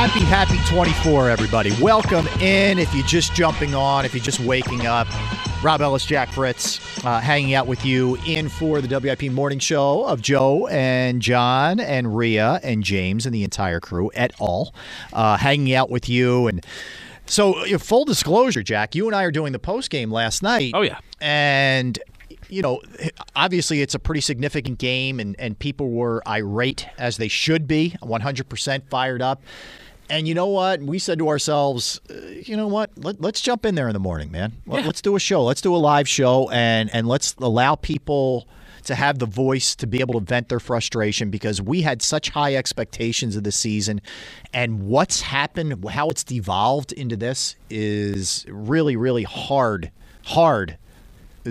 Happy, happy 24, everybody. Welcome in. If you're just jumping on, if you're just waking up, Rob Ellis, Jack Fritz, uh, hanging out with you in for the WIP morning show of Joe and John and Rhea and James and the entire crew et al. Uh, hanging out with you. And so, uh, full disclosure, Jack, you and I are doing the post game last night. Oh, yeah. And you know, obviously it's a pretty significant game, and, and people were irate as they should be, 100% fired up. And you know what? We said to ourselves, uh, you know what? Let, us jump in there in the morning, man. Let, us do a show. Let's do a live show, and and let's allow people to have the voice to be able to vent their frustration because we had such high expectations of the season, and what's happened, how it's devolved into this, is really, really hard, hard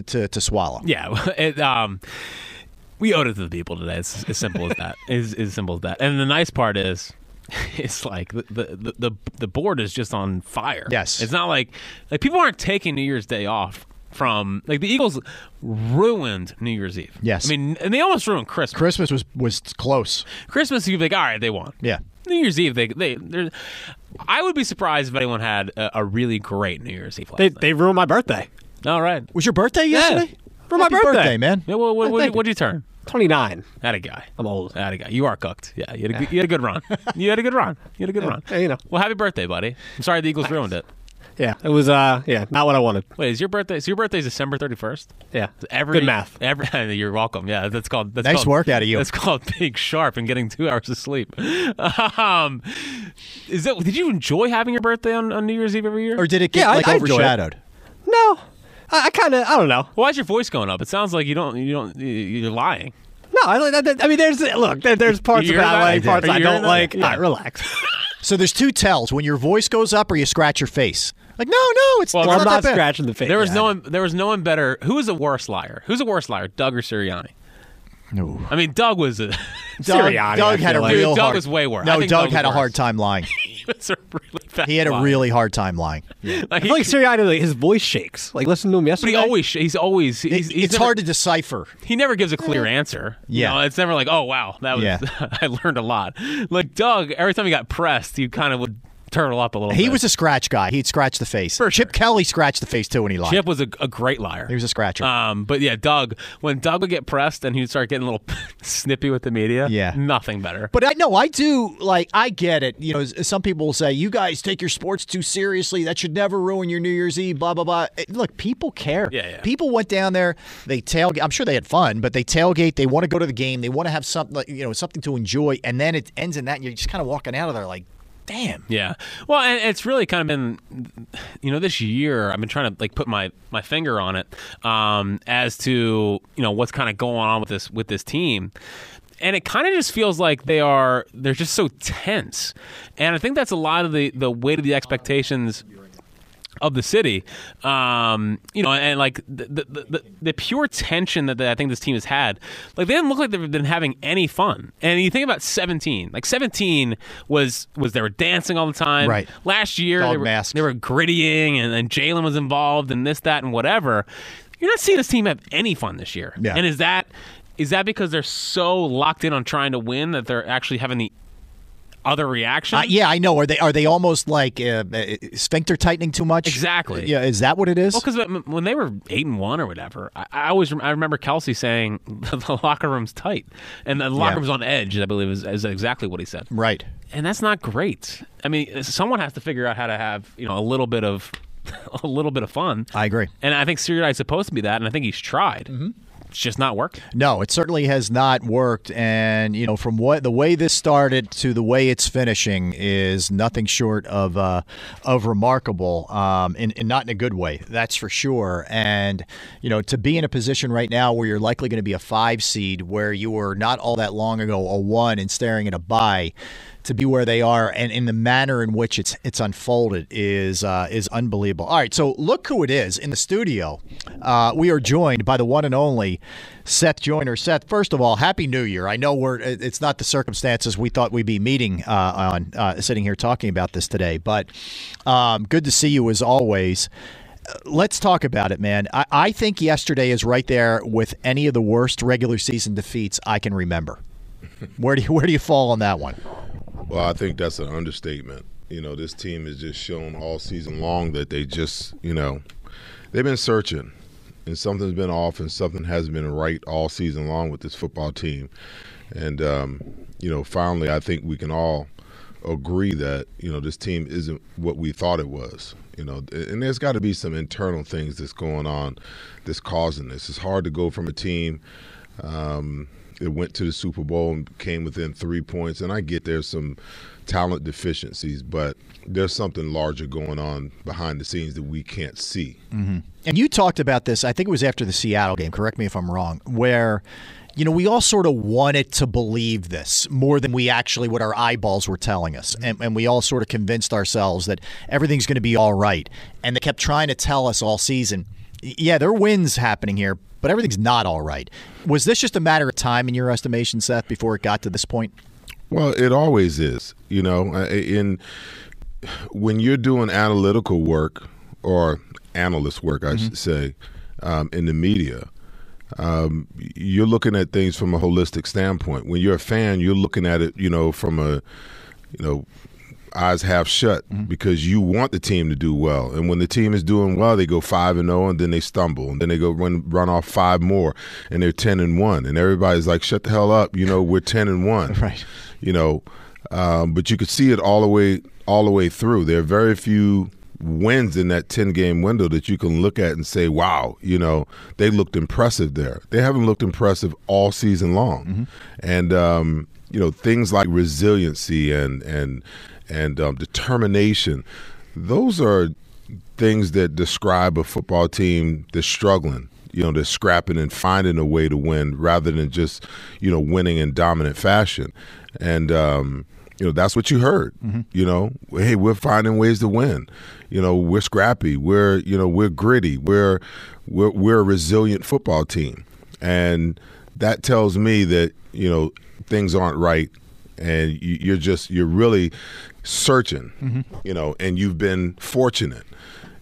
to to swallow. Yeah. It, um, we owed it to the people today. It's as simple as that. It's as simple as that. And the nice part is it's like the, the the the board is just on fire. Yes, it's not like like people aren't taking New Year's Day off from like the Eagles ruined New Year's Eve. Yes, I mean and they almost ruined Christmas. Christmas was was close. Christmas you'd be like, all right, they won. Yeah. New Year's Eve, they they I would be surprised if anyone had a, a really great New Year's Eve. They night. they ruined my birthday. All right, was your birthday yesterday? Yeah. For my birthday. birthday. man. Yeah, well, what, what, what did you turn? 29. That a guy. I'm old. That a guy. You are cooked. Yeah, you had a, good, you had a good run. you had a good run. You had a good yeah, run. Yeah, you know. Well, happy birthday, buddy. I'm sorry the Eagles ruined it. Yeah, it was. Uh, yeah, not what I wanted. Wait, is your birthday? So your birthday is December 31st? Yeah. Every, good math. Every, you're welcome. Yeah, that's called. That's nice called, work out of you. That's called being sharp and getting two hours of sleep. Um, is that? Did you enjoy having your birthday on, on New Year's Eve every year, or did it get yeah, like I, I overshadowed? No, I, I kind of. I don't know. Why is your voice going up? It sounds like you don't. You don't. You're lying. No, I, I mean, there's look, there, there's parts you of that like, parts I don't like. Yeah. Right, relax. so there's two tells when your voice goes up or you scratch your face. Like no, no, it's, well, it's I'm not, not that scratching the face. There was yeah. no one. There was no one better. Who was a worse liar? Who's a worse liar, Doug or Sirianni? No, I mean Doug was a Doug, Sirianni, Doug had a like. real Dude, Doug hard, was way worse. No, Doug, Doug had a hard time lying. he was a really bad He had a liar. really hard time lying. Yeah. Like, I feel like Sirianni, like, his voice shakes. Like listen to him yesterday. But he always, he's always, he's, he's it's never, hard to decipher. He never gives a clear answer. Yeah, you know, it's never like, oh wow, that was. Yeah. I learned a lot. Like Doug, every time he got pressed, you kind of would turtle up a little he bit. was a scratch guy. He'd scratch the face. For Chip sure. Kelly scratched the face too when he lied. Chip was a, a great liar. He was a scratcher. Um, but yeah, Doug, when Doug would get pressed and he'd start getting a little snippy with the media, Yeah. nothing better. But I know I do like I get it. You know, some people will say you guys take your sports too seriously. That should never ruin your New Year's Eve. Blah blah blah. Eh, Look, people care. Yeah, yeah. People went down there. They tailgate. I'm sure they had fun, but they tailgate. They want to go to the game. They want to have something, like, you know, something to enjoy. And then it ends in that, and you're just kind of walking out of there like, damn. Yeah. Well, and it's really kind of been, you know, this year I've been trying to like put my my finger on it um, as to you know what's kind of going on with this with this team. And it kind of just feels like they are they're just so tense, and I think that's a lot of the the weight of the expectations of the city, um, you know, and like the, the the, the pure tension that I think this team has had, like they didn't look like they've been having any fun. And you think about seventeen, like seventeen was was they were dancing all the time. Right. Last year they were, masks. they were grittying, and, and Jalen was involved, and this, that, and whatever. You're not seeing this team have any fun this year. Yeah. And is that is that because they're so locked in on trying to win that they're actually having the other reaction? Uh, yeah, I know. Are they are they almost like uh, uh, sphincter tightening too much? Exactly. Yeah, is that what it is? Well, because when they were eight and one or whatever, I, I always rem- I remember Kelce saying the locker room's tight and the locker Yeah. room's on edge. I believe is, is exactly what he said, right. and that's not great. I mean, someone has to figure out how to have you know a little bit of a little bit of fun. I agree. And I think Sirianni's supposed to be that, and I think he's tried. It's just not working. No, it certainly has not worked. And you know, from what the way this started to the way it's finishing is nothing short of uh, of remarkable, um, and, and not in a good way. That's for sure. And you know, to be in a position right now where you're likely going to be a five seed, where you were not all that long ago a one and staring at a bye to be where they are and in the manner in which it's it's unfolded is uh, is unbelievable. All right, so look who it is in the studio. Uh, we are joined by the one and only Seth Joyner. Seth, first of all, happy New Year. I know we're it's not the circumstances we thought we'd be meeting uh, on uh, sitting here talking about this today, but um, good to see you as always. Let's talk about it, man. I, I think yesterday is right there with any of the worst regular season defeats I can remember. Where do you where do you fall on that one? Well, I think that's an understatement. You know, this team has just shown all season long that they just, you know, they've been searching and something's been off and something hasn't been right all season long with this football team. And, um, you know, finally, I think we can all agree that, you know, this team isn't what we thought it was. You know, and there's got to be some internal things that's going on that's causing this. It's hard to go from a team. Um, it went to the Super Bowl and came within three points. And I get there's some talent deficiencies, but there's something larger going on behind the scenes that we can't see. Mm-hmm. And you talked about this, I think it was after the Seattle game, correct me if I'm wrong, where you know, we all sort of wanted to believe this more than we actually what our eyeballs were telling us. And, and we all sort of convinced ourselves that everything's going to be all right. And they kept trying to tell us all season, yeah, there are wins happening here, but everything's not all right. Was this just a matter of time, in your estimation, Seth, before it got to this point? Well, it always is. You know, in when you're doing analytical work or analyst work, I mm-hmm. should say, um, in the media. Um, you're looking at things from a holistic standpoint. When you're a fan, you're looking at it, you know, from a, you know, eyes half shut mm-hmm. because you want the team to do well. And when the team is doing well, they go five and zero, oh, and then they stumble, and then they go run run off five more, and they're ten and one, and everybody's like, "Shut the hell up!" You know, we're ten and one, right? You know, um, but you could see it all the way all the way through. There are very few wins in that 10 game window that you can look at and say, wow, you know, they looked impressive there. They haven't looked impressive all season long. Mm-hmm. And, um, you know, things like resiliency and, and, and um, determination. Those are things that describe a football team that's struggling. You know, they're scrapping and finding a way to win rather than just, you know, winning in dominant fashion. And, um, you know, that's what you heard. Mm-hmm. You know, hey, we're finding ways to win. You know, we're scrappy. We're, you know, we're gritty. We're, we're, we're a resilient football team. And that tells me that, you know, things aren't right and you're just you're really searching, mm-hmm. you know, and you've been fortunate.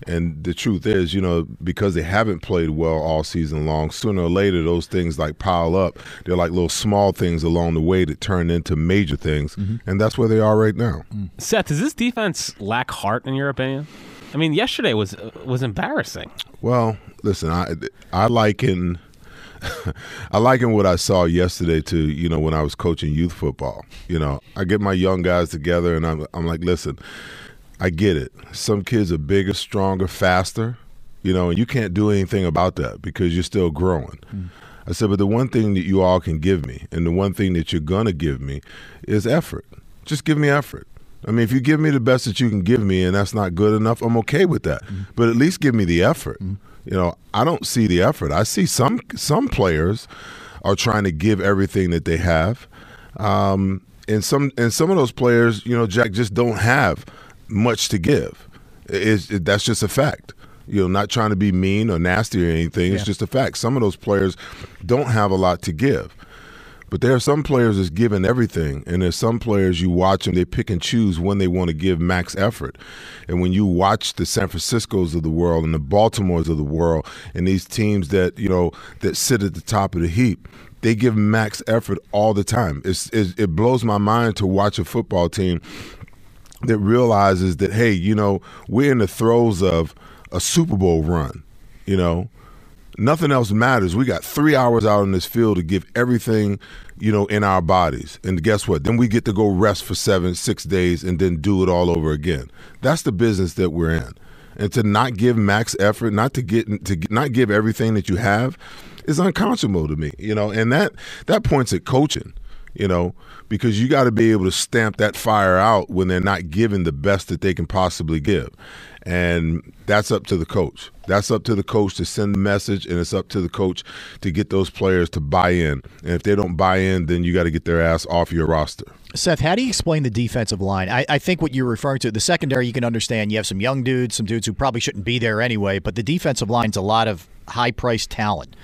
And the truth is, you know, because they haven't played well all season long, sooner or later those things like pile up. They're like little small things along the way that turn into major things, mm-hmm. and that's where they are right now. Mm. Seth, does this defense lack heart in your opinion? I mean, yesterday was was embarrassing. Well, listen, I I liken I liken what I saw yesterday to you know when I was coaching youth football. You know, I get my young guys together and I'm I'm like, listen, I get it. Some kids are bigger, stronger, faster. You know, and you can't do anything about that because you're still growing. Mm. I said, but the one thing that you all can give me, and the one thing that you're gonna give me, is effort. Just give me effort. I mean, if you give me the best that you can give me, and that's not good enough, I'm okay with that. Mm. But at least give me the effort. Mm you know, I don't see the effort. I see some some players are trying to give everything that they have, um, and some and some of those players, you know, Jack just don't have much to give. It's, it, that's just a fact. You know, not trying to be mean or nasty or anything. Yeah. It's just a fact. Some of those players don't have a lot to give. But there are some players that's giving everything, and there's some players you watch them, they pick and choose when they want to give max effort. And when you watch the San Franciscos of the world and the Baltimores of the world, and these teams that you know that sit at the top of the heap, they give max effort all the time. It's, it, it blows my mind to watch a football team that realizes that hey, you know, we're in the throes of a Super Bowl run. You know, nothing else matters. We got three hours out in this field to give everything, you know, in our bodies. And guess what? Then we get to go rest for seven, six days and then do it all over again. That's the business that we're in. And to not give max effort, not to get to not give everything that you have, is unconscionable to me. You know, and that that points at coaching. You know, because you got to be able to stamp that fire out when they're not giving the best that they can possibly give. And that's up to the coach. That's up to the coach to send the message, and it's up to the coach to get those players to buy in. And if they don't buy in, then you got to get their ass off your roster. Seth, how do you explain the defensive line? I, I, think what you're referring to, the secondary, you can understand. You have some young dudes, some dudes who probably shouldn't be there anyway, but the defensive line's a lot of high priced talent.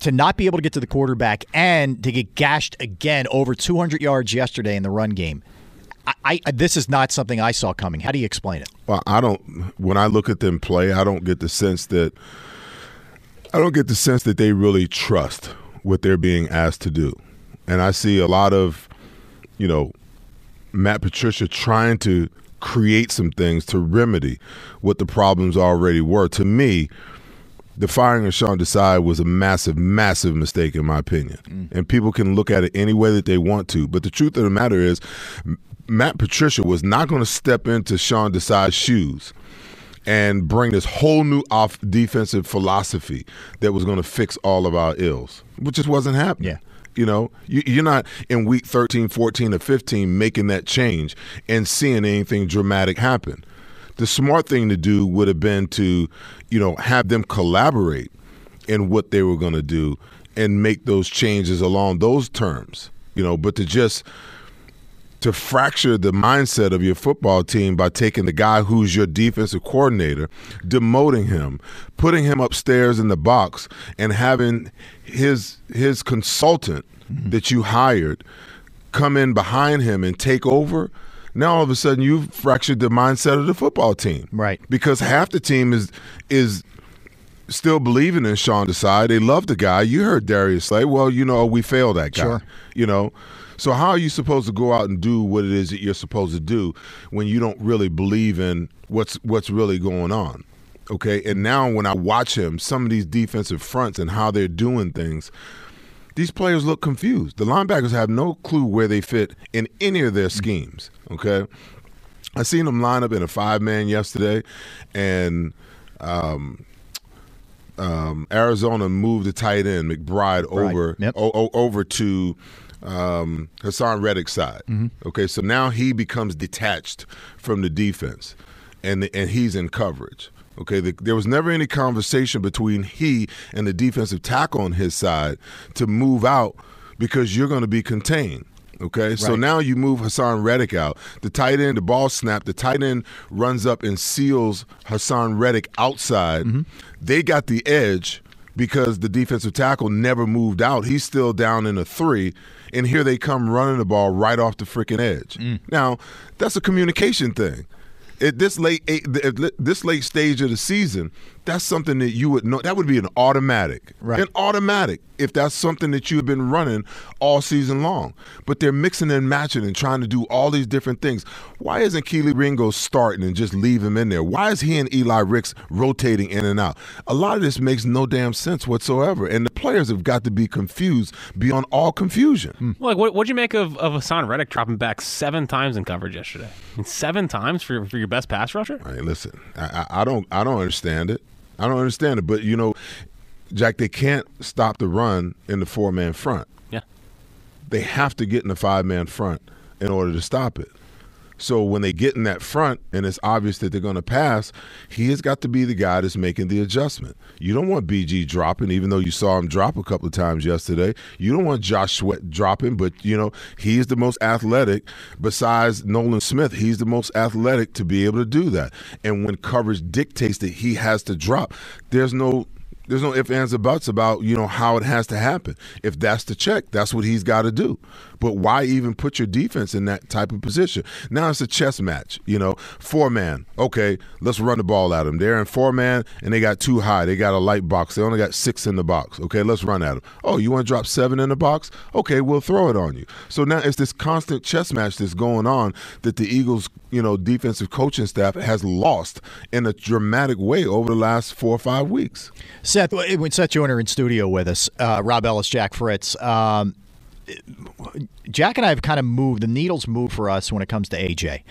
To not be able to get to the quarterback and to get gashed again over 200 yards yesterday in the run game. I, I, this is not something I saw coming. How do you explain it? Well, I don't. When I look at them play, I don't get the sense that I don't get the sense that they really trust what they're being asked to do, and I see a lot of, you know, Matt Patricia trying to create some things to remedy what the problems already were. To me, the firing of Sean Desai was a massive, massive mistake in my opinion. Mm. And people can look at it any way that they want to. But the truth of the matter is, Matt Patricia was not going to step into Sean Desai's shoes and bring this whole new off defensive philosophy that was going to fix all of our ills, which just wasn't happening. Yeah. You know, you, are not in week 13, 14, or 15 making that change and seeing anything dramatic happen. The smart thing to do would have been to, you know, have them collaborate in what they were going to do and make those changes along those terms, you know, but to just – to fracture the mindset of your football team by taking the guy who's your defensive coordinator, demoting him, putting him upstairs in the box, and having his his consultant mm-hmm. that you hired come in behind him and take over. Now all of a sudden you've fractured the mindset of the football team, right? Because half the team is is still believing in Sean Desai. They love the guy. You heard Darius say, "Well, you know, we failed that guy." Sure. You know, so how are you supposed to go out and do what it is that you're supposed to do when you don't really believe in what's what's really going on? Okay, and now when I watch him, some of these defensive fronts and how they're doing things, these players look confused. The linebackers have no clue where they fit in any of their schemes. Okay, I seen them line up in a five man yesterday, and um, um, Arizona moved the tight end McBride over yep. o- over to um, Haason Reddick's side. Mm-hmm. Okay, so now he becomes detached from the defense, and and he's in coverage. Okay, the, there was never any conversation between he and the defensive tackle on his side to move out because you're going to be contained. Okay, right. so now you move Haason Reddick out. The tight end, the ball snap, the tight end runs up and seals Haason Reddick outside. Mm-hmm. They got the edge because the defensive tackle never moved out. He's still down in a three and here they come running the ball right off the freaking edge. Mm. Now, that's a communication thing. At this late at this late stage of the season, that's something that you would know. That would be an automatic, right. an automatic if that's something that you've been running all season long. But they're mixing and matching and trying to do all these different things. Why isn't Kelee Ringo starting and just leave him in there? Why is he and Eli Ricks rotating in and out? A lot of this makes no damn sense whatsoever, and players have got to be confused beyond all confusion. Hmm. Like, what would you make of of Haason Reddick dropping back seven times in coverage yesterday? I mean, seven times for for your best pass rusher? All right, listen, I, I don't I don't understand it. I don't understand it. But you know, Jack, they can't stop the run in the four man front. Yeah. They have to get in the five man front in order to stop it. So when they get in that front and it's obvious that they're going to pass, he has got to be the guy that's making the adjustment. You don't want BG dropping, even though you saw him drop a couple of times yesterday. You don't want Josh Sweat dropping, but you know he's the most athletic. Besides Nolan Smith, he's the most athletic to be able to do that. And when coverage dictates that he has to drop, there's no there's no ifs, ands, or buts about you know how it has to happen. If that's the check, that's what he's got to do. But why even put your defense in that type of position? Now it's a chess match. You know, four man. Okay, let's run the ball at them. They're in four man and they got too high. They got a light box. They only got six in the box. Okay, let's run at them. Oh, you want to drop seven in the box? Okay, we'll throw it on you. So now it's this constant chess match that's going on that the Eagles, you know, defensive coaching staff has lost in a dramatic way over the last four or five weeks. Seth, when Seth Joyner in studio with us, uh, Rob Ellis, Jack Fritz. Um, Jack and I have kind of moved. The needles move for us when it comes to AJ.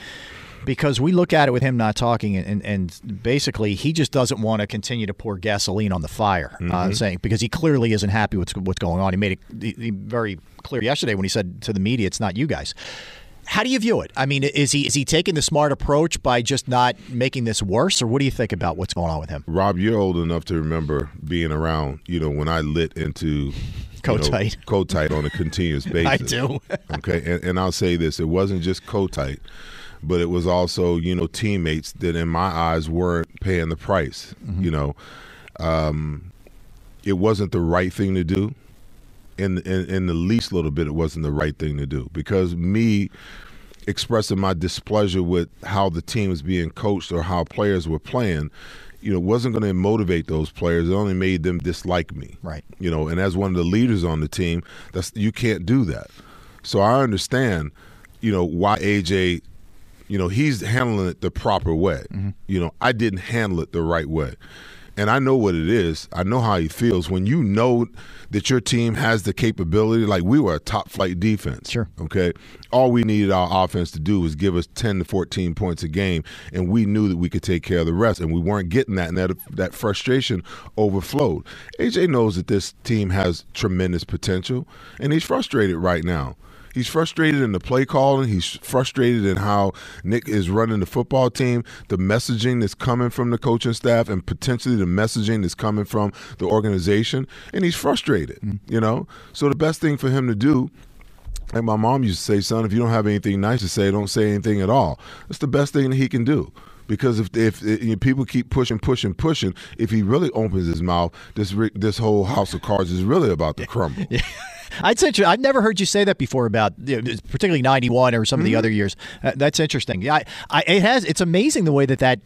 because we look at it with him not talking, and, and basically he just doesn't want to continue to pour gasoline on the fire. Uh, saying because he clearly isn't happy with what's going on. He made it very clear yesterday when he said to the media, "It's not you guys." How do you view it? I mean, is he is he taking the smart approach by just not making this worse, or what do you think about what's going on with him? Rob, you're old enough to remember being around. You know when I lit into You know, tight. Kotite on a continuous basis. I do. okay, and, and I'll say this: it wasn't just Kotite, but it was also you know teammates that, in my eyes, weren't paying the price. You know, um, it wasn't the right thing to do. In, in in the least little bit, it wasn't the right thing to do because me expressing my displeasure with how the team was being coached or how players were playing, you know, wasn't going to motivate those players. It only made them dislike me. Right. You know, and as one of the leaders on the team, that's you can't do that. So I understand, you know, why AJ, you know, he's handling it the proper way. Mm-hmm. You know, I didn't handle it the right way. And I know what it is. I know how he feels when you know that your team has the capability. Like we were a top flight defense. Sure. Okay. All we needed our offense to do was give us 10 to 14 points a game, and we knew that we could take care of the rest. And we weren't getting that, and that, that frustration overflowed. AJ knows that this team has tremendous potential, and he's frustrated right now. He's frustrated in the play calling. He's frustrated in how Nick is running the football team, the messaging that's coming from the coaching staff, and potentially the messaging that's coming from the organization. And he's frustrated, mm. you know? So the best thing for him to do like my mom used to say, son, if you don't have anything nice to say, don't say anything at all. That's the best thing that he can do. Because if if, if people keep pushing, pushing, pushing, if he really opens his mouth, this this whole house of cards is really about to crumble. I'd say I've never heard you say that before about you know, particularly '91 or some of the other years. Uh, that's interesting. Yeah, I, I, it has. It's amazing the way that that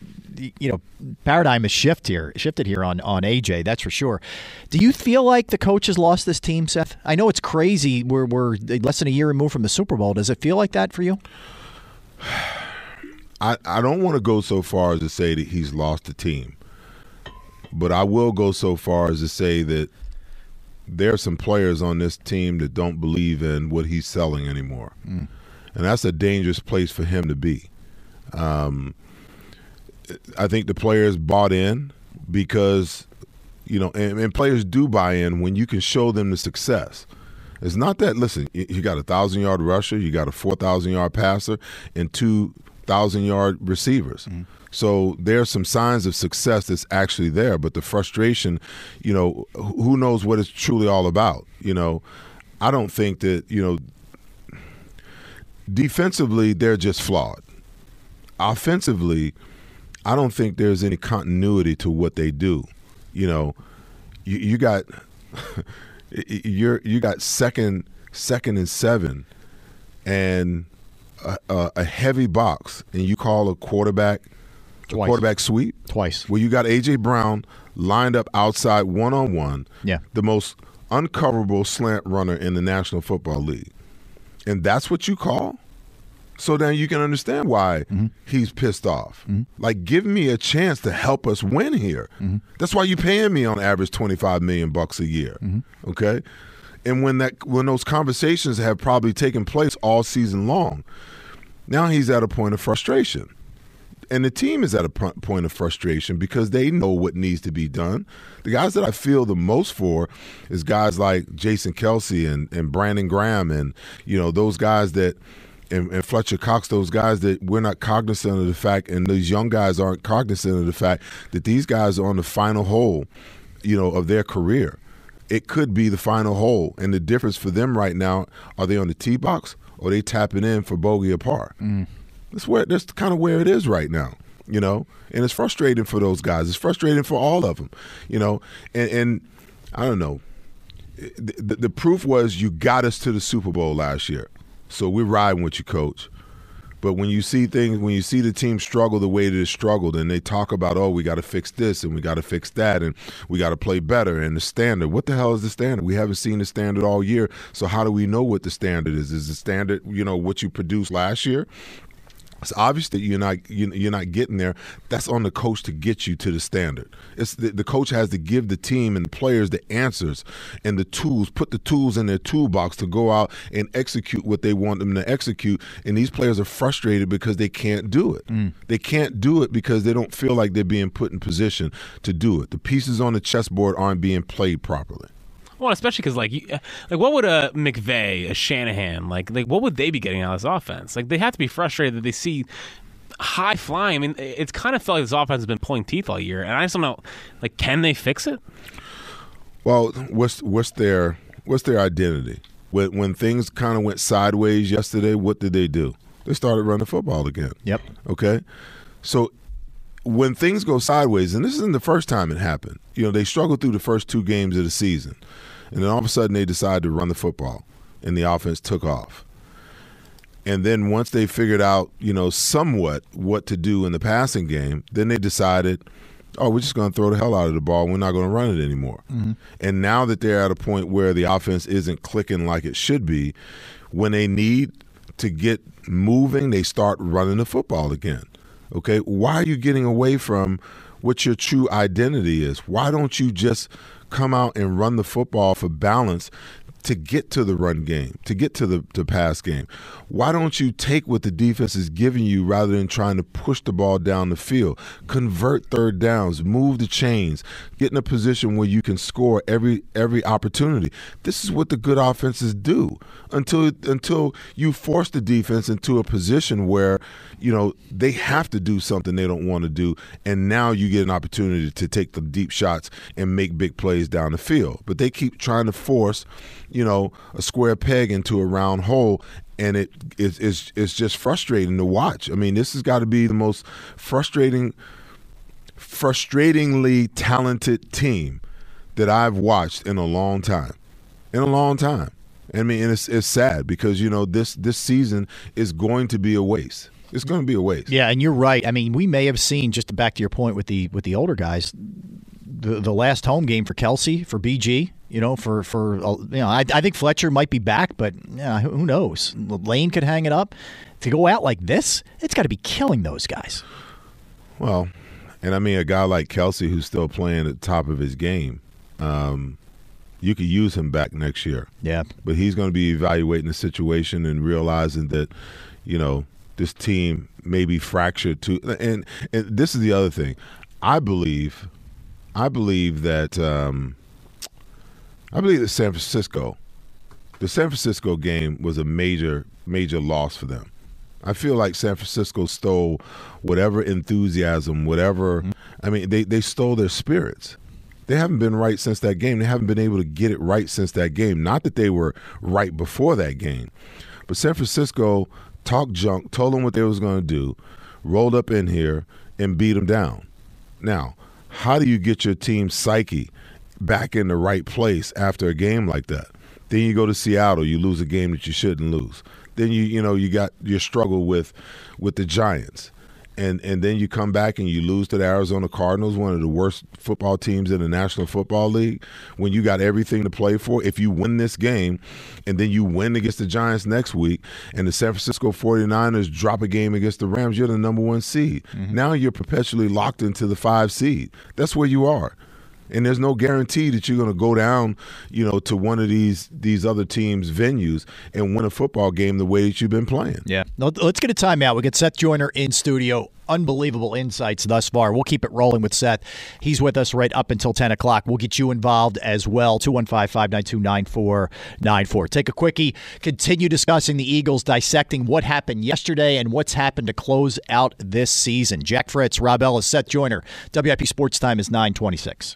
you know paradigm has shifted here, shifted here on on AJ. That's for sure. Do you feel like the coach has lost this team, Seth? I know it's crazy. We're we're less than a year removed from the Super Bowl. Does it feel like that for you? I, I don't want to go so far as to say that he's lost the team, but I will go so far as to say that there are some players on this team that don't believe in what he's selling anymore, and that's a dangerous place for him to be. Um, I think the players bought in because you know, and, and players do buy in when you can show them the success. It's not that. Listen, you got a thousand yard rusher, you got a four thousand yard passer, and two thousand yard receivers. Mm-hmm. So there's some signs of success that's actually there, but the frustration, you know, who knows what it's truly all about? You know, I don't think that you know. Defensively, they're just flawed. Offensively, I don't think there's any continuity to what they do. You know, you, you got you're you got second second and seven, and a, a, heavy box, and you call a quarterback a quarterback sweep Twice. Well, you got AJ Brown lined up outside one on one. Yeah. the most uncoverable slant runner in the National Football League, and that's what you call. So then you can understand why mm-hmm. he's pissed off. Mm-hmm. Like, give me a chance to help us win here. Mm-hmm. That's why you're paying me on average twenty five million bucks a year. Okay, and when that when those conversations have probably taken place all season long, now he's at a point of frustration and the team is at a point of frustration because they know what needs to be done. The guys that I feel the most for is guys like Jason Kelce and, and Brandon Graham and you know those guys that and, and Fletcher Cox, those guys that we're not cognizant of the fact, and these young guys aren't cognizant of the fact that these guys are on the final hole, you know, of their career. It could be the final hole, and the difference for them right now are they on the tee box or they tapping in for bogey or par. Mm. That's where that's kind of where it is right now, you know. And it's frustrating for those guys. It's frustrating for all of them, you know. And, and I don't know. The, the, the proof was you got us to the Super Bowl last year, so we're riding with you, coach. But when you see things, when you see the team struggle the way that it struggled, and they talk about, oh, we got to fix this and we got to fix that, and we got to play better, and the standard. What the hell is the standard? We haven't seen the standard all year, so how do we know what the standard is? Is the standard, you know, what you produced last year? It's obvious that you're not you're not getting there. That's on the coach to get you to the standard. It's the, the, coach has to give the team and the players the answers and the tools, put the tools in their toolbox to go out and execute what they want them to execute. And these players are frustrated because they can't do it. Mm. They can't do it because they don't feel like they're being put in position to do it. The pieces on the chessboard aren't being played properly. Well, especially because like, uh, like what would a McVay, a Shanahan, like, like what would they be getting out of this offense? Like, they have to be frustrated that they see high flying. I mean, it's kind of felt like this offense has been pulling teeth all year, and I just don't know, like, can they fix it? Well, what's what's their what's their identity? When when things kind of went sideways yesterday, what did they do? They started running football again. Yep. Okay. So when things go sideways, and this isn't the first time it happened, you know, they struggled through the first two games of the season. And then all of a sudden they decided to run the football, and the offense took off. And then once they figured out, you know, somewhat what to do in the passing game, then they decided, oh, we're just going to throw the hell out of the ball. We're not going to run it anymore. Mm-hmm. And now that they're at a point where the offense isn't clicking like it should be, when they need to get moving, they start running the football again. Okay, why are you getting away from what your true identity is? Why don't you just come out and run the football for balance to get to the run game, to get to the to pass game. Why don't you take what the defense is giving you rather than trying to push the ball down the field? Convert third downs, move the chains, get in a position where you can score every every opportunity. This is what the good offenses do until until you force the defense into a position where you know they have to do something they don't want to do and now you get an opportunity to take the deep shots and make big plays down the field. But they keep trying to force you know, a square peg into a round hole, and it is it's, it's just frustrating to watch. I mean, this has got to be the most frustrating, frustratingly talented team that I've watched in a long time, in a long time. I mean, and it's it's sad because you know this this season is going to be a waste. It's going to be a waste. Yeah, and you're right. I mean, we may have seen just back to your point with the with the older guys, the the last home game for Kelce for BG you know, for for you know, I, I think Fletcher might be back, but yeah, who knows? Lane could hang it up. To go out like this, it's got to be killing those guys. Well, and I mean, a guy like Kelce who's still playing at the top of his game, um, you could use him back next year. Yeah, but he's going to be evaluating the situation and realizing that, you know, this team may be fractured too. And and this is the other thing, I believe, I believe that. Um, I believe that San Francisco, the San Francisco game was a major, major loss for them. I feel like San Francisco stole whatever enthusiasm, whatever. I mean, they, they stole their spirits. They haven't been right since that game. They haven't been able to get it right since that game. Not that they were right before that game, but San Francisco talked junk, told them what they was going to do, rolled up in here and beat them down. Now, how do you get your team's psyche back in the right place after a game like that. Then you go to Seattle, you lose a game that you shouldn't lose. Then you you know you got your struggle with with the Giants. And and then you come back and you lose to the Arizona Cardinals, one of the worst football teams in the National Football League, when you got everything to play for. If you win this game and then you win against the Giants next week and the San Francisco 49ers drop a game against the Rams, you're the number 1 seed. Mm-hmm. Now you're perpetually locked into the 5 seed. That's where you are and there's no guarantee that you're going to go down, you know, to one of these these other teams' venues and win a football game the way that you've been playing. Yeah. Let's get a timeout. We get Seth Joyner in studio. Unbelievable insights thus far. We'll keep it rolling with Seth. He's with us right up until 10 o'clock. We'll get you involved as well. 215 592 9494. Take a quickie. Continue discussing the Eagles, dissecting what happened yesterday and what's happened to close out this season. Jack Fritz, Rob Ellis, Seth Joyner. WIP Sports Time is 926.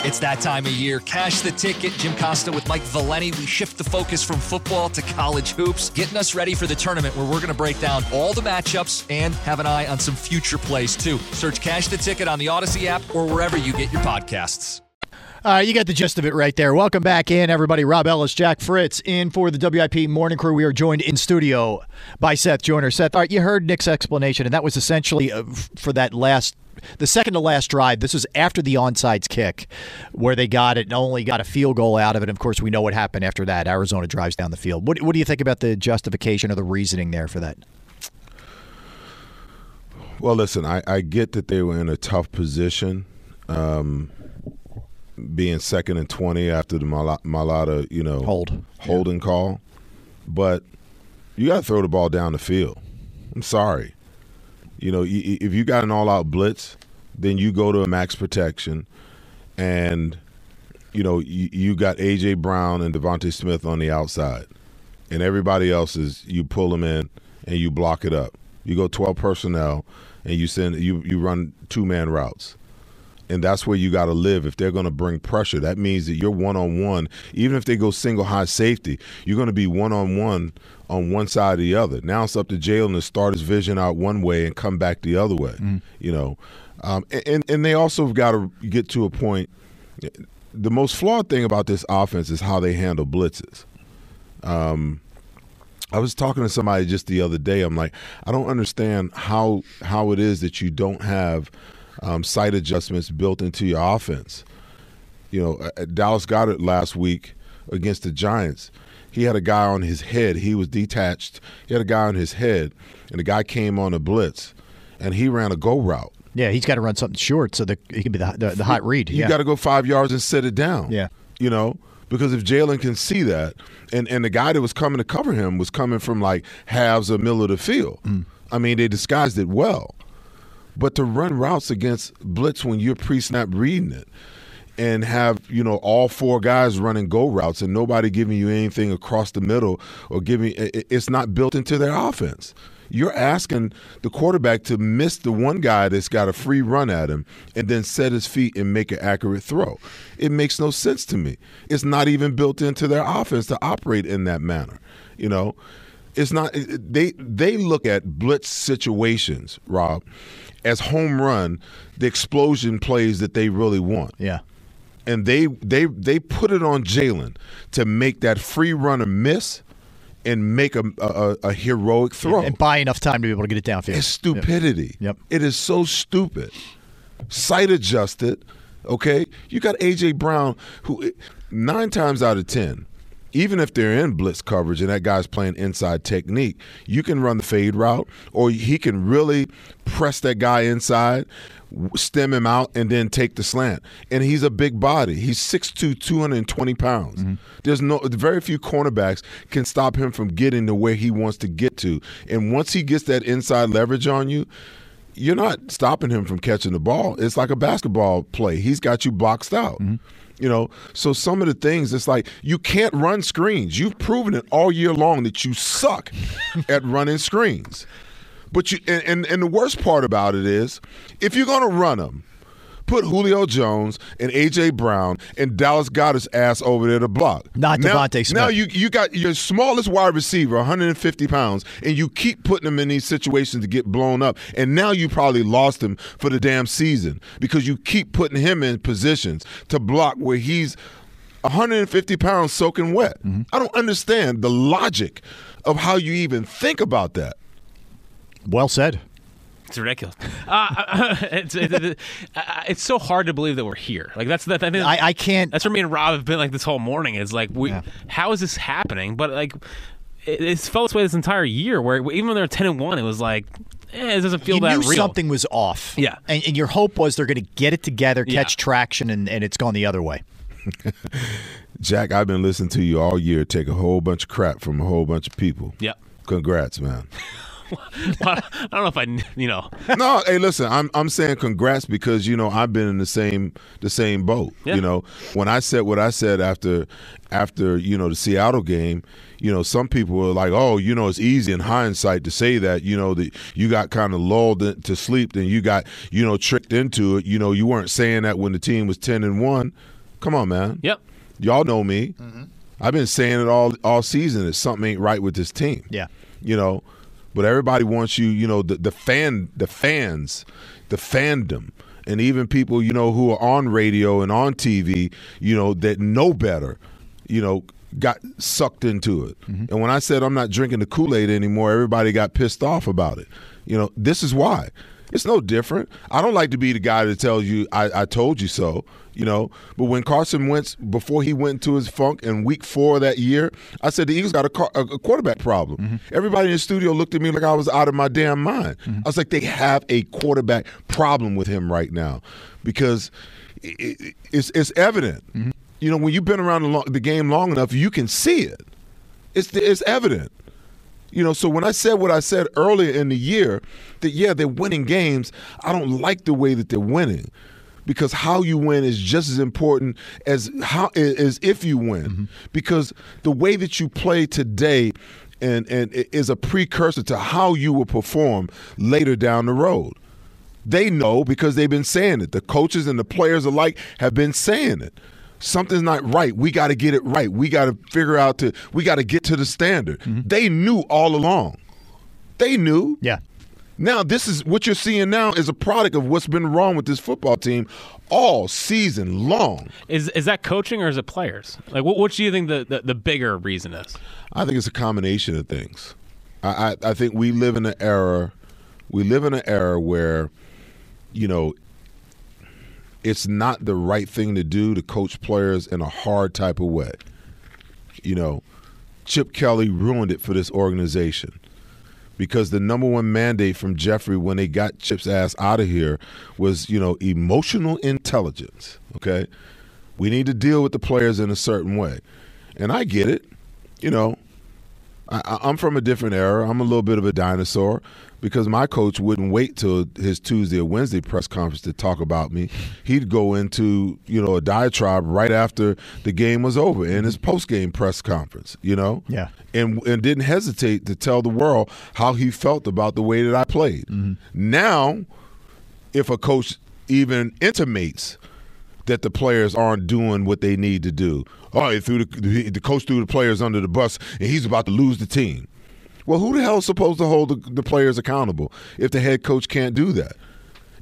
It's that time of year. Cash the ticket. Jim Costa with Mike Valenti. We shift the focus from football to college hoops, getting us ready for the tournament where we're going to break down all the matchups and have an eye on some future plays too. Search Cash the Ticket on the Audacy app or wherever you get your podcasts. Uh, you got the gist of it right there. Welcome back in, everybody. Rob Ellis, Jack Fritz, in for the WIP Morning Crew. We are joined in studio by Seth Joyner. Seth, all right, you heard Nick's explanation, and that was essentially uh, for that last, the second to last drive. This was after the onside kick, where they got it and only got a field goal out of it. And Of course, we know what happened after that. Arizona drives down the field. What, what do you think about the justification or the reasoning there for that? Well, listen, I, I get that they were in a tough position. Um, being second and 20 after the Mailata, you know, hold holding yeah. call. But you got to throw the ball down the field. I'm sorry. You know, if you got an all-out blitz, then you go to a max protection, and you know you, you got AJ Brown and DeVonta Smith on the outside, and everybody else is you pull them in and you block it up. You go 12 personnel, and you send you you run two-man routes and that's where you got to live. If they're going to bring pressure, that means that you're one on one. Even if they go single high safety, you're going to be one on one on one side or the other. Now it's up to Jalen to start his vision out one way and come back the other way. Mm. You know, um, and and they also got to get to a point. The most flawed thing about this offense is how they handle blitzes. Um, I was talking to somebody just the other day. I'm like, I don't understand how how it is that you don't have um, sight adjustments built into your offense. You know, uh, uh, Dallas got it last week against the Giants. He had a guy on his head. He was detached. He had a guy on his head, and the guy came on a blitz, and he ran a go route. Yeah, he's got to run something short so that he can be the, the, the hot read. You yeah. got to go five yards and set it down. Yeah. You know, because if Jalen can see that, and, and the guy that was coming to cover him was coming from like halves or middle of the field. Mm. I mean, they disguised it well. But to run routes against blitz when you're pre-snap reading it and have you know all four guys running go routes and nobody giving you anything across the middle or giving it's not built into their offense. You're asking the quarterback to miss the one guy that's got a free run at him and then set his feet and make an accurate throw. It makes no sense to me. It's not even built into their offense to operate in that manner. You know, it's not. They they look at blitz situations, Rob, as home run, the explosion plays that they really want. Yeah. And they they they put it on Jalen to make that free runner miss and make a, a, a heroic throw and buy enough time to be able to get it downfield. It's stupidity. Yep. It is so stupid. Sight adjusted. Okay, you got AJ Brown who nine times out of ten even if they're in blitz coverage and that guy's playing inside technique, you can run the fade route, or he can really press that guy inside, stem him out, and then take the slant. And he's a big body. He's 6'2", 220 pounds. Mm-hmm. There's no very few cornerbacks can stop him from getting to where he wants to get to. And once he gets that inside leverage on you, you're not stopping him from catching the ball. It's like a basketball play. He's got you boxed out. Mm-hmm. You know, so some of the things it's like you can't run screens. You've proven it all year long that you suck at running screens. But you and, and, and the worst part about it is if you're gonna run them, put Julio Jones and AJ Brown and Dallas Goedert's ass over there to block. Not DeVonta Smith. Now you you got your smallest wide receiver, 150 pounds, and you keep putting him in these situations to get blown up. And now you probably lost him for the damn season because you keep putting him in positions to block where he's 150 pounds soaking wet. Mm-hmm. I don't understand the logic of how you even think about that. Well said. It's ridiculous. Uh, it's, it, uh, it's so hard to believe that we're here. Like that's that. I, mean, I, I can't. That's where me and Rob have been like this whole morning. Is like, we, yeah. how is this happening? But like, it, it's felt this way this entire year. Where even when they're ten and one, it was like, eh, it doesn't feel you that knew real. Something was off. Yeah, and, and your hope was they're going to get it together, catch yeah. traction, and, and it's gone the other way. Jack, I've been listening to you all year. Take a whole bunch of crap from a whole bunch of people. Yep. Congrats, man. I don't know if I, you know. no, hey, listen, I'm I'm saying congrats because you know I've been in the same the same boat. Yeah. You know, when I said what I said after after you know the Seattle game, you know, some people were like, "Oh, you know, it's easy in hindsight to say that. You know, that you got kind of lulled in- to sleep, then you got you know tricked into it. You know, you weren't saying that when the team was ten and one. Come on, man. Yep. Y'all know me. Mm-hmm. I've been saying it all all season that something ain't right with this team. Yeah. You know, but everybody wants you, you know, the, the fan the fans, the fandom, and even people, you know, who are on radio and on TV, you know, that know better, you know, got sucked into it. Mm-hmm. And when I said I'm not drinking the Kool-Aid anymore, everybody got pissed off about it. You know, this is why. It's no different. I don't like to be the guy that tells you I, I told you so, you know. But when Carson Wentz, before he went into his funk in week four of that year, I said the Eagles got a, car, a, a quarterback problem. Mm-hmm. Everybody in the studio looked at me like I was out of my damn mind. Mm-hmm. I was like, they have a quarterback problem with him right now because it, it, it's, it's evident. Mm-hmm. You know, when you've been around the, lo- the game long enough, you can see it. It's, it's evident. You know, so when I said what I said earlier in the year, that yeah, they're winning games, I don't like the way that they're winning. Because how you win is just as important as how as if you win. Mm-hmm. Because the way that you play today and and it is a precursor to how you will perform later down the road. They know because they've been saying it. The coaches and the players alike have been saying it. Something's not right. We got to get it right. We got to figure out to. We got to get to the standard. Mm-hmm. They knew all along. They knew. Yeah. Now this is what you're seeing now is a product of what's been wrong with this football team all season long. Is is that coaching or is it players? Like, what, what do you think the, the, the bigger reason is? I think it's a combination of things. I, I, I think we live in an era, we live in an era where, you know, it's not the right thing to do to coach players in a hard type of way. You know, Chip Kelly ruined it for this organization because the number one mandate from Jeffrey when they got Chip's ass out of here was, you know, emotional intelligence. Okay. We need to deal with the players in a certain way. And I get it. You know, I, I'm from a different era. I'm a little bit of a dinosaur because my coach wouldn't wait till his Tuesday or Wednesday press conference to talk about me. He'd go into you know a diatribe right after the game was over in his post game press conference. You know, Yeah. and and didn't hesitate to tell the world how he felt about the way that I played. Mm-hmm. Now, if a coach even intimates that the players aren't doing what they need to do. Oh, he threw the, the coach threw the players under the bus, and he's about to lose the team. Well, who the hell is supposed to hold the, the players accountable if the head coach can't do that?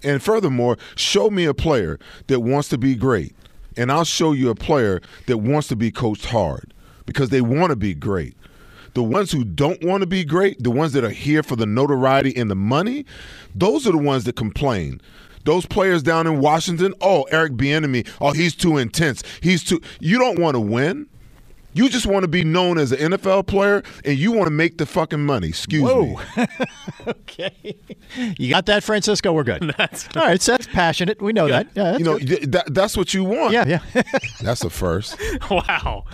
And furthermore, show me a player that wants to be great, and I'll show you a player that wants to be coached hard because they want to be great. The ones who don't want to be great, the ones that are here for the notoriety and the money, those are the ones that complain. Those players down in Washington, oh, Eric Bieniemy, oh, he's too intense. He's too. You don't want to win. You just want to be known as an NFL player, and you want to make the fucking money. Excuse me. Okay. You got that, Francisco? We're good. That's, All right. So that's passionate. We know that. Yeah, that's You know good. y- that, that's what you want. Yeah, yeah. That's a first. Wow.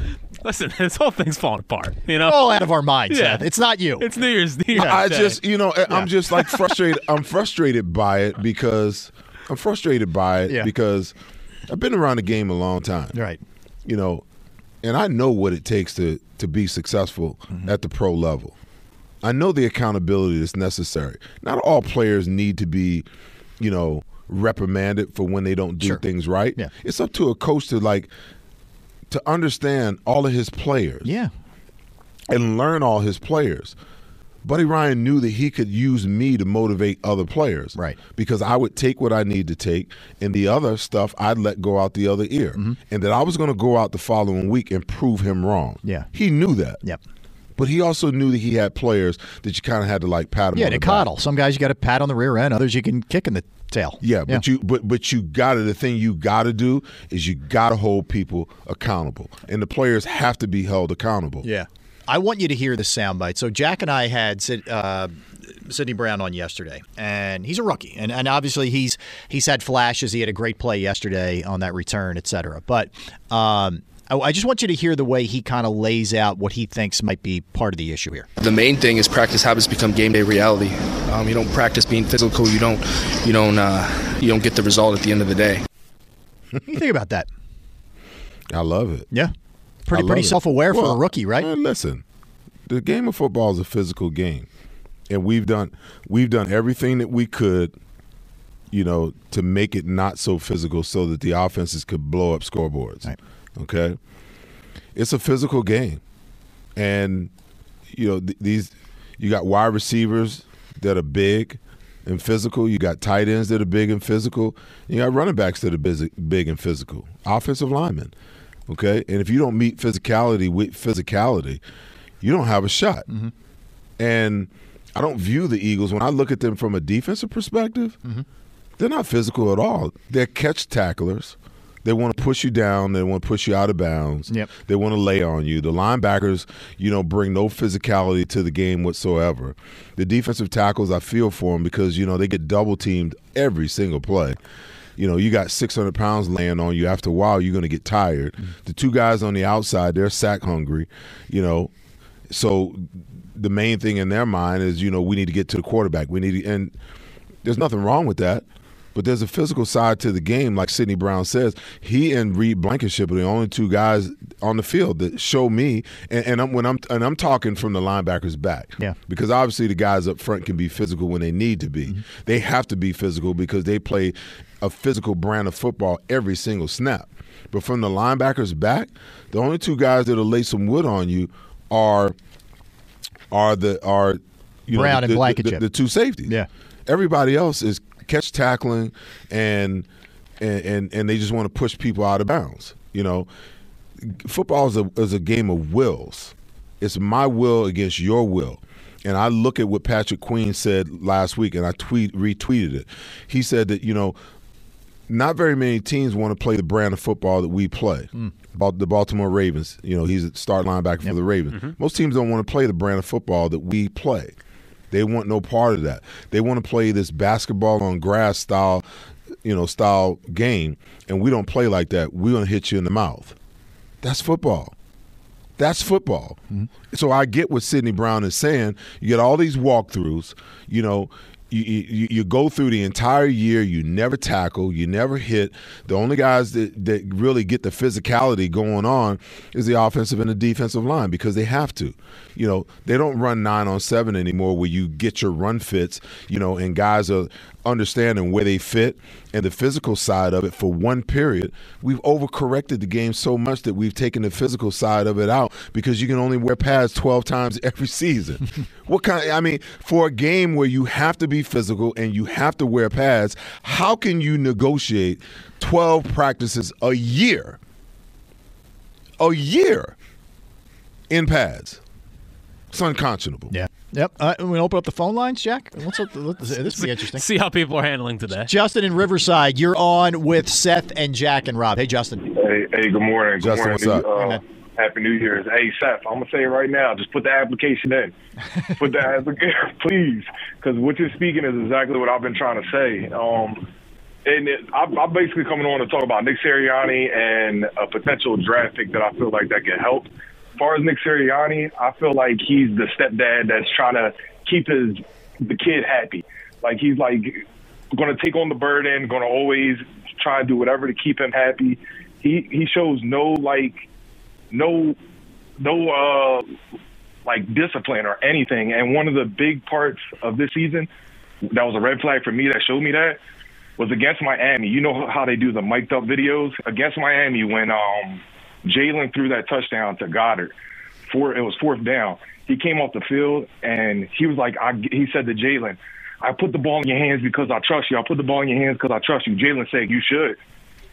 Listen, this whole thing's falling apart. You know, All out of our minds, Yeah. Seth. It's not you. it's New Year's. New Year's I Day. just, you know, I'm just like frustrated. I'm frustrated by it because I'm frustrated by it Yeah. because I've been around the game a long time. right. You know, and I know what it takes to to be successful Mm-hmm. at the pro level. I know the accountability that's necessary. Not all players need to be, you know, reprimanded for when they don't do Sure. things right. Yeah. It's up to a coach to like to understand all of his players Yeah. and learn all his players. Buddy Ryan knew that he could use me to motivate other players. Right. Because I would take what I need to take, and the other stuff I'd let go out the other ear. Mm-hmm. And that I was going to go out the following week and prove him wrong. Yeah. He knew that. Yep. But he also knew that he had players that you kind of had to like pat him Yeah, to the back. coddle. Some guys you got to pat on the rear end. Others you can kick in the tail. Yeah, but you but but you got to the thing you got to do is you got to hold people accountable, and the players have to be held accountable. Yeah. I want you to hear the soundbite. So Jack and I had uh, Sydney Brown on yesterday, and he's a rookie, and, and obviously he's he's had flashes. He had a great play yesterday on that return, et cetera. But um, I, I just want you to hear the way he kind of lays out what he thinks might be part of the issue here. The main thing is practice habits become game day reality. Um, you don't practice being physical, you don't, you don't, uh, you don't get the result at the end of the day. What do you think about that? I love it. Yeah, pretty pretty it. self aware for a rookie, right? man, listen, the game of football is a physical game, and we've done we've done everything that we could, you know, to make it not so physical, so that the offenses could blow up scoreboards. Right. Okay, it's a physical game, and you know th- these you got wide receivers that are big and physical. You got tight ends that are big and physical. You got running backs that are busy, big and physical. Offensive linemen. Okay, and if you don't meet physicality with physicality, you don't have a shot. Mm-hmm. And I don't view the Eagles when I look at them from a defensive perspective. Mm-hmm. They're not physical at all. They're catch tacklers. They want to push you down. They want to push you out of bounds. Yep. They want to lay on you. The linebackers, you know, bring no physicality to the game whatsoever. The defensive tackles, I feel for them because you know they get double teamed every single play. You know, you got 600 pounds laying on you. After a while, you're going to get tired. Mm. The two guys on the outside, they're sack hungry. You know, so the main thing in their mind is, you know, we need to get to the quarterback. We need to, and there's nothing wrong with that. But there's a physical side to the game, like Sydney Brown says. He and Reed Blankenship are the only two guys on the field that show me. And, and I'm when I'm and I'm talking from the linebackers back. Yeah. Because obviously the guys up front can be physical when they need to be. Mm-hmm. They have to be physical because they play a physical brand of football every single snap. But from the linebackers back, the only two guys that'll lay some wood on you are are the are you know Brown the, and the- Blankenship. the, the two safeties. Yeah. Everybody else is catch tackling and and and, and they just want to push people out of bounds. You know, football is a is a game of wills. It's my will against your will. And I look at what Patrick Queen said last week, and I tweet retweeted it. He said that you know, not very many teams want to play the brand of football that we play. Hmm. About the Baltimore Ravens, you know, he's a start linebacker for the Ravens. Mm-hmm. Most teams don't want to play the brand of football that we play. They want no part of that. They want to play this basketball on grass style, you know, style game, and we don't play like that. We're gonna hit you in the mouth. That's football. That's football. Mm-hmm. So I get what Sydney Brown is saying. You get all these walkthroughs. You know, you, you go through the entire year. You never tackle. You never hit. The only guys that that really get the physicality going on is the offensive and the defensive line because they have to. You know, they don't run nine on seven anymore where you get your run fits. You know, and guys are understanding where they fit and the physical side of it for one period. We've overcorrected the game so much that we've taken the physical side of it out because you can only wear pads 12 times every season. what kind I mean, for a game where you have to be physical and you have to wear pads, how can you negotiate 12 practices a year? A year in pads. It's unconscionable. Yeah. Yep. Uh, we open up the phone lines, Jack. What's up? This will be interesting. See how people are handling today. Justin in Riverside, you're on with Seth and Jack and Rob. Hey, Justin. Hey, hey, good morning. Good Justin, morning. what's up? Uh, Hey. Happy New Year's. Hey, Seth, I'm gonna say it right now. Just put the application in. put the application, please, because what you're speaking is exactly what I've been trying to say. Um, and it, I'm, I'm basically coming on to talk about Nick Sirianni and a potential draft pick that I feel like that could help. Far as Nick Sirianni, I feel like he's the stepdad that's trying to keep his the kid happy. Like he's like going to take on the burden, going to always try and do whatever to keep him happy. He he shows no like no no uh like discipline or anything. And one of the big parts of this season that was a red flag for me that showed me that was against Miami. You know how they do the mic'd up videos against Miami when um Jalen threw that touchdown to Goedert. Four, it was fourth down. He came off the field and he was like, I, he said to Jalen, I put the ball in your hands because I trust you. I put the ball in your hands because I trust you. Jalen said, you should.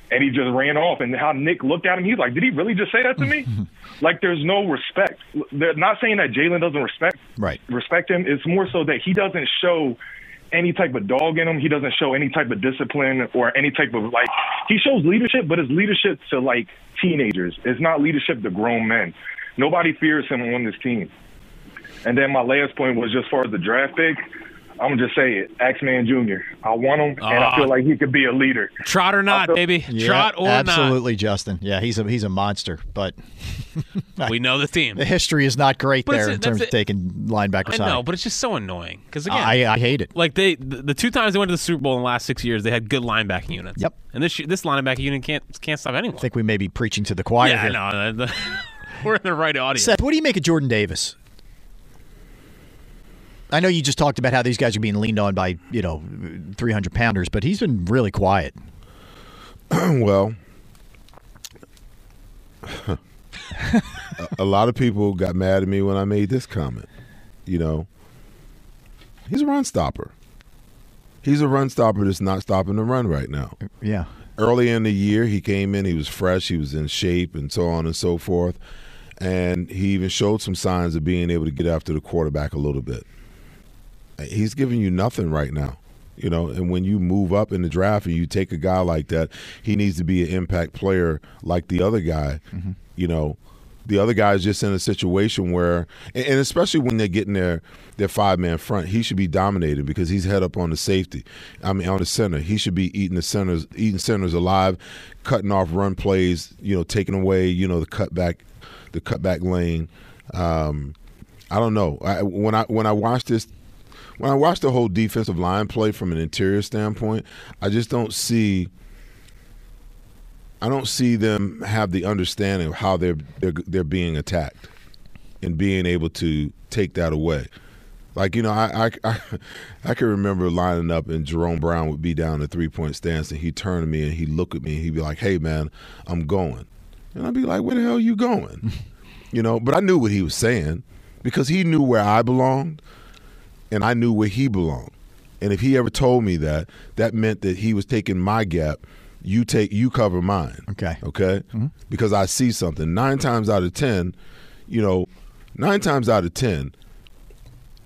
And he just ran off. And how Nick looked at him, he's like, did he really just say that to me? like, there's no respect. They're not saying that Jalen doesn't respect Right. respect him. It's more so that he doesn't show any type of dog in him. He doesn't show any type of discipline or any type of like. He shows leadership, but it's leadership to like teenagers. It's not leadership to grown men. Nobody fears him on this team. And then my last point was just as the draft pick. I'm gonna just say it. Axman Jr. I want him, and I Ah. feel like he could be a leader. Trot or not, feel- baby. Yeah, Trot or not. absolutely, Justin. Yeah, he's a he's a monster, but. We know the team. the history is not great But there in terms of taking linebacker I high. know, but it's just so annoying because again, I, I hate it. like they the, the two times they went to the Super Bowl in the last six years, they had good linebacking units. Yep. And this this linebacking unit can't can't stop anyone. I think we may be preaching to the choir yeah, here. I know. The- We're in the right audience. Seth, what do you make of Jordan Davis? I know you just talked about how these guys are being leaned on by you know 300 pounders, but he's been really quiet. well, a, a lot of people got mad at me when I made this comment. You know, he's a run stopper. He's a run stopper that's not stopping the run right now. Yeah, Early in the year, he came in, he was fresh, he was in shape, and so on and so forth. And he even showed some signs of being able to get after the quarterback a little bit. He's giving you nothing right now. You know, and when you move up in the draft and you take a guy like that, he needs to be an impact player like the other guy. You know, the other guy is just in a situation where, and especially when they're getting their their five man front, he should be dominating because he's head up on the safety. I mean, on the center, he should be eating the centers, eating centers alive, cutting off run plays. You know, taking away you know the cutback, the cutback lane. Um, I don't know. I, when I when I watched this when I watch the whole defensive line play from an interior standpoint, I just don't see. I don't see them have the understanding of how they're they're they're being attacked, and being able to take that away. Like you know, I I I, I can remember lining up and Jerome Brown would be down the three point stance, and he'd turn to me and he'd look at me and he'd be like, "Hey man, I'm going," and I'd be like, "Where the hell are you going?" you know, but I knew what he was saying because he knew where I belonged and I knew where he belonged. And if he ever told me that, that meant that he was taking my gap. You take, you cover mine. Okay. Okay. Mm-hmm. Because I see something. Nine times out of ten, you know, nine times out of ten,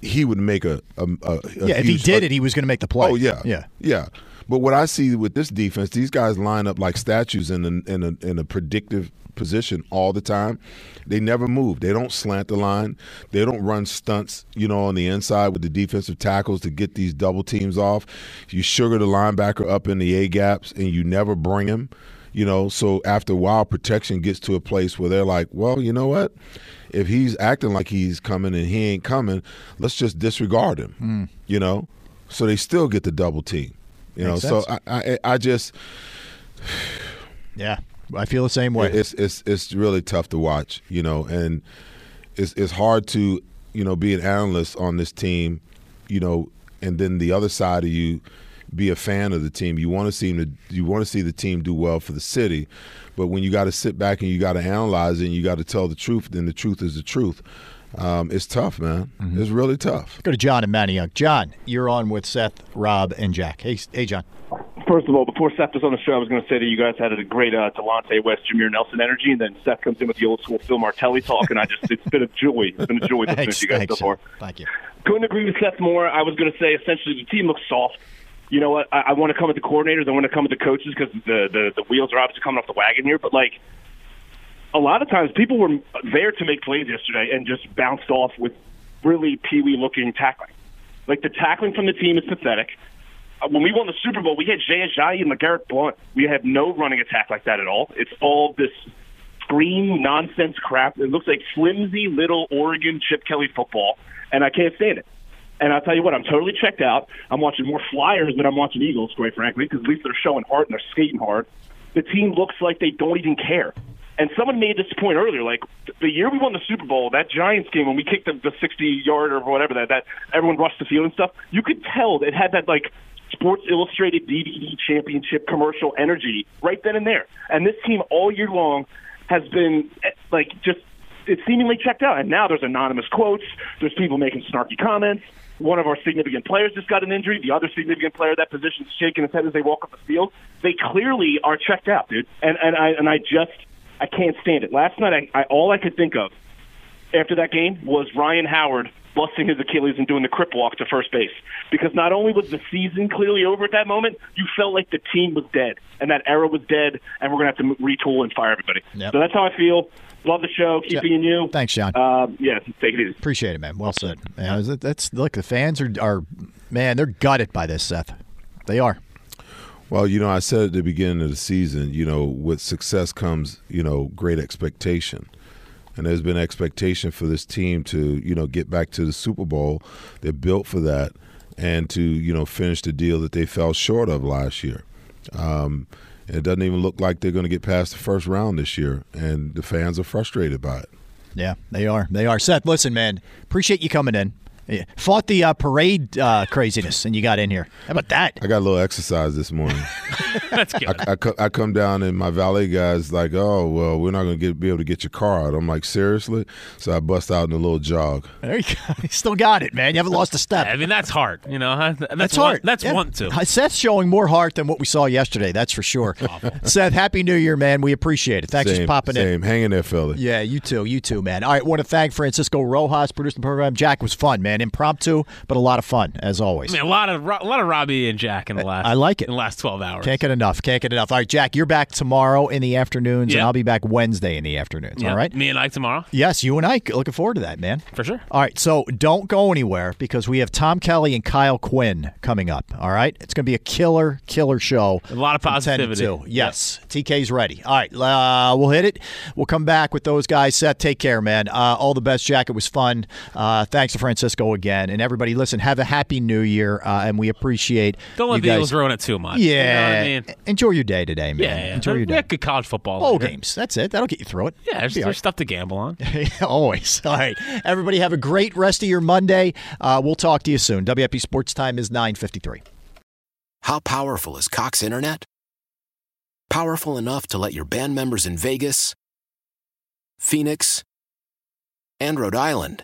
he would make a. a, a a yeah. If he did it, he was going to make the play. Oh yeah, yeah. yeah. But what I see with this defense, these guys line up like statues in a, in a, in a predictive position all the time. They never move. They don't slant the line. They don't run stunts, you know, on the inside with the defensive tackles to get these double teams off. You sugar the linebacker up in the A gaps, and you never bring him. You know, so after a while, protection gets to a place where they're like, well, you know what? If he's acting like he's coming and he ain't coming, let's just disregard him. Hmm. You know, so they still get the double team. You Makes know, sense. so I, I, I just Yeah. I feel the same way. it's it's it's really tough to watch, you know, and it's it's hard to you know be an analyst on this team, you know, and then the other side of you be a fan of the team. You want to see them to, you want to see the team do well for the city, but when you got to sit back and you got to analyze it and you got to tell the truth, then the truth is the truth. Um, it's tough, man. It's really tough. Go to John and Manayunk. John, you're on with Seth, Rob, and Jack. Hey, hey, John. First of all, before Seth was on the show, I was going to say that you guys had a great uh, Delonte West, Jameer Nelson energy, and then Seth comes in with the old school Phil Martelli talk, and I just—it's been a joy. It's been a joy listening Thanks, to you guys thanks, so far. Thank you. Couldn't agree with Seth more. I was going to say essentially the team looks soft. You know what? I, I want to come at the coordinators. I want to come at the coaches because the, the the wheels are obviously coming off the wagon here. But like a lot of times, people were there to make plays yesterday and just bounced off with really peewee looking tackling. Like the tackling from the team is pathetic. Uh, When we won the Super Bowl, we had Jay Ajayi and LeGarrette Blount. We have no running attack like that at all. It's all this screen nonsense crap. It looks like flimsy little Oregon Chip Kelly football, and I can't stand it. And I'll tell you what, I'm totally checked out. I'm watching more Flyers than I'm watching Eagles, quite frankly, because at least they're showing heart and they're skating hard. The team looks like they don't even care. And someone made this point earlier, like the year we won the Super Bowl, that Giants game when we kicked the, the 60 yard or whatever that that everyone rushed the field and stuff, you could tell it had that like Sports Illustrated DVD championship commercial energy right then and there. And this team all year long has been like just it's seemingly checked out. And now there's anonymous quotes. There's people making snarky comments. One of our significant players just got an injury. The other significant player that position is shaking his head as they walk up the field. They clearly are checked out, dude. And and I and I just I can't stand it. Last night, I, I all I could think of after that game was Ryan Howard busting his Achilles and doing the crip walk to first base. Because not only was the season clearly over at that moment, you felt like the team was dead and that era was dead, and we're going to have to retool and fire everybody. Yep. So that's how I feel. Love the show. Keep Yeah. being you. Thanks, John. Um, yeah, take it easy. Appreciate it, man. Well said. Yeah, that's look. The fans are are Man, they're gutted by this, Seth. They are. Well, you know, I said at the beginning of the season, you know, with success comes, you know, great expectation. And there's been expectation for this team to, you know, get back to the Super Bowl. They're built for that and to, you know, finish the deal that they fell short of last year. Um, it doesn't even look like they're going to get past the first round this year, and the fans are frustrated by it. Yeah, they are. They are. Seth, listen, man, appreciate you coming in. Yeah. Fought the uh, parade uh, craziness, and you got in here. How about that? I got a little exercise this morning. That's good. I, I, I, come down and my valet guy's like, "Oh, well, we're not going to be able to get your car out." I'm like, "Seriously?" So I bust out in a little jog. There you go. You still got it, man. You haven't lost a step. I mean, that's hard. You know, that's, that's one, hard. That's yeah. one too. Seth's showing more heart than what we saw yesterday. That's for sure. Seth, happy New Year, man. We appreciate it. Thanks same, for popping same. in. Hang in there, Philly. Yeah, you too. You too, man. All right, want to thank Francisco Rojas, producing the program. Jack was fun, man. Impromptu, but a lot of fun as always. I mean, a lot of a lot of Robbie and Jack in the last. I like it. In the last twelve hours. Can't get enough. Can't get enough. All right, Jack, you're back tomorrow in the afternoons, Yeah. and I'll be back Wednesday in the afternoons. Yeah. All right. Me and Ike tomorrow. Yes, you and I looking forward to that, man. For sure. All right, so don't go anywhere because we have Tom Kelly and Kyle Quinn coming up. All right, it's going to be a killer, killer show. A lot of from 10 to positivity. 2. Yes, TK's ready. All right, uh, we'll hit it. We'll come back with those guys. Seth, take care, man. Uh, all the best, Jack. It was fun. Uh, thanks to Francisco again, and everybody. Listen, have a happy New Year, uh, and we appreciate. Don't let the guys. Eagles ruin it too much. Yeah, You know what I mean? enjoy your day today, man. Yeah, yeah. Enjoy your we day. had good college football. Bowl later. games. That's it. That'll get you through it. Yeah, there's, Be all there's stuff to gamble on. Always. All right. Everybody have a great rest of your Monday. Uh, we'll talk to you soon. WIP Sports Time is 953. How powerful is Cox Internet? Powerful enough to let your band members in Vegas, Phoenix, and Rhode Island